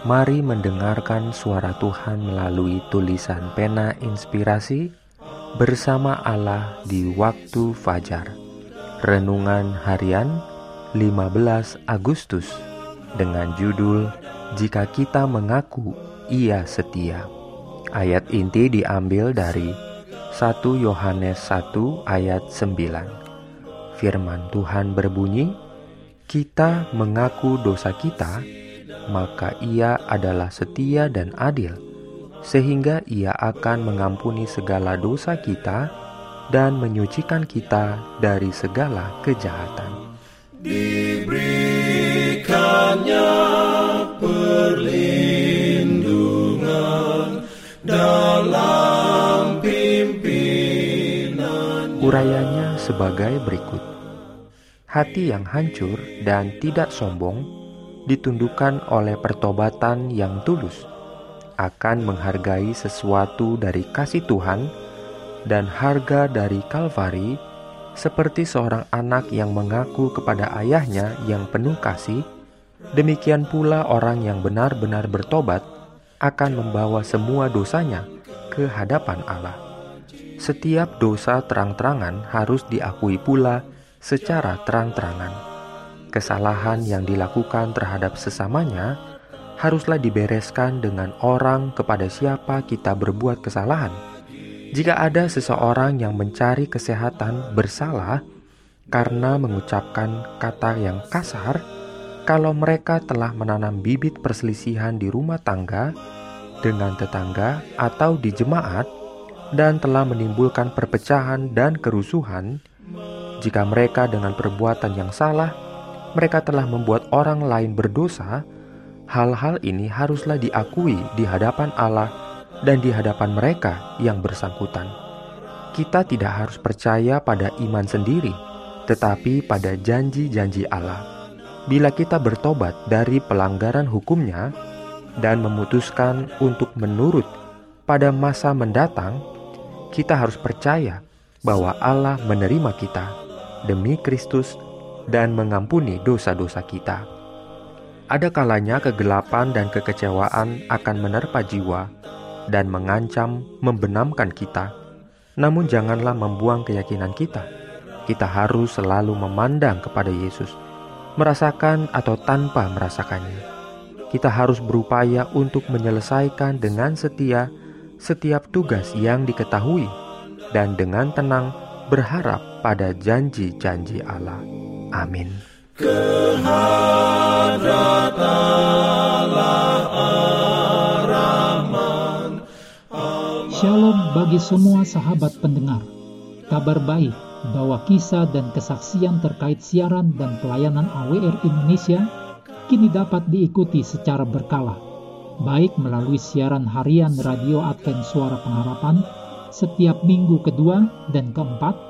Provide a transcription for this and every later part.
Mari mendengarkan suara Tuhan melalui tulisan pena inspirasi bersama Allah di waktu fajar. Renungan harian 15 Agustus dengan judul Jika kita mengaku ia setia. Ayat inti diambil dari 1 Yohanes 1 ayat 9. Firman Tuhan berbunyi, "Kita mengaku dosa kita, maka ia adalah setia dan adil, sehingga ia akan mengampuni segala dosa kita dan menyucikan kita dari segala kejahatan. Diberikannya perlindungan dalam pimpinan. Urayanya sebagai berikut. Hati yang hancur dan tidak sombong ditundukkan oleh pertobatan yang tulus, akan menghargai sesuatu dari kasih Tuhan dan harga dari Kalvari, seperti seorang anak yang mengaku kepada ayahnya yang penuh kasih. Demikian pula orang yang benar-benar bertobat akan membawa semua dosanya ke hadapan Allah. Setiap dosa terang-terangan harus diakui pula secara terang-terangan kesalahan yang dilakukan terhadap sesamanya haruslah dibereskan dengan orang kepada siapa kita berbuat kesalahan. Jika ada seseorang yang mencari kesehatan bersalah karena mengucapkan kata yang kasar, kalau mereka telah menanam bibit perselisihan di rumah tangga dengan tetangga atau di jemaat dan telah menimbulkan perpecahan dan kerusuhan, jika mereka dengan perbuatan yang salah mereka telah membuat orang lain berdosa, hal-hal ini haruslah diakui di hadapan Allah dan di hadapan mereka yang bersangkutan. Kita tidak harus percaya pada iman sendiri, tetapi pada janji-janji Allah. Bila kita bertobat dari pelanggaran hukumnya dan memutuskan untuk menurut pada masa mendatang, kita harus percaya bahwa Allah menerima kita demi Kristus dan mengampuni dosa-dosa kita. Ada kalanya kegelapan dan kekecewaan akan menerpa jiwa dan mengancam membenamkan kita. Namun janganlah membuang keyakinan kita. Kita harus selalu memandang kepada Yesus, merasakan atau tanpa merasakannya. Kita harus berupaya untuk menyelesaikan dengan setia setiap tugas yang diketahui dan dengan tenang berharap pada janji-janji Allah. Amin. Shalom bagi semua sahabat pendengar. Kabar baik bahwa kisah dan kesaksian terkait siaran dan pelayanan AWR Indonesia kini dapat diikuti secara berkala, baik melalui siaran harian Radio Advent Suara Pengharapan setiap minggu kedua dan keempat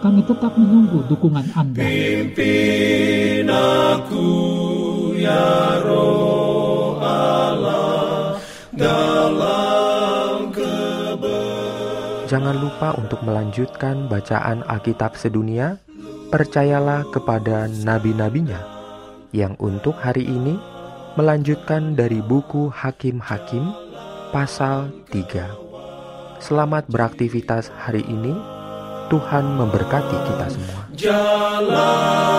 Kami tetap menunggu dukungan Anda. Pimpin aku ya roh Allah dalam Jangan lupa untuk melanjutkan bacaan Alkitab sedunia. Percayalah kepada nabi-nabinya yang untuk hari ini melanjutkan dari buku Hakim-Hakim pasal 3. Selamat beraktivitas hari ini. Tuhan memberkati kita semua. Jalan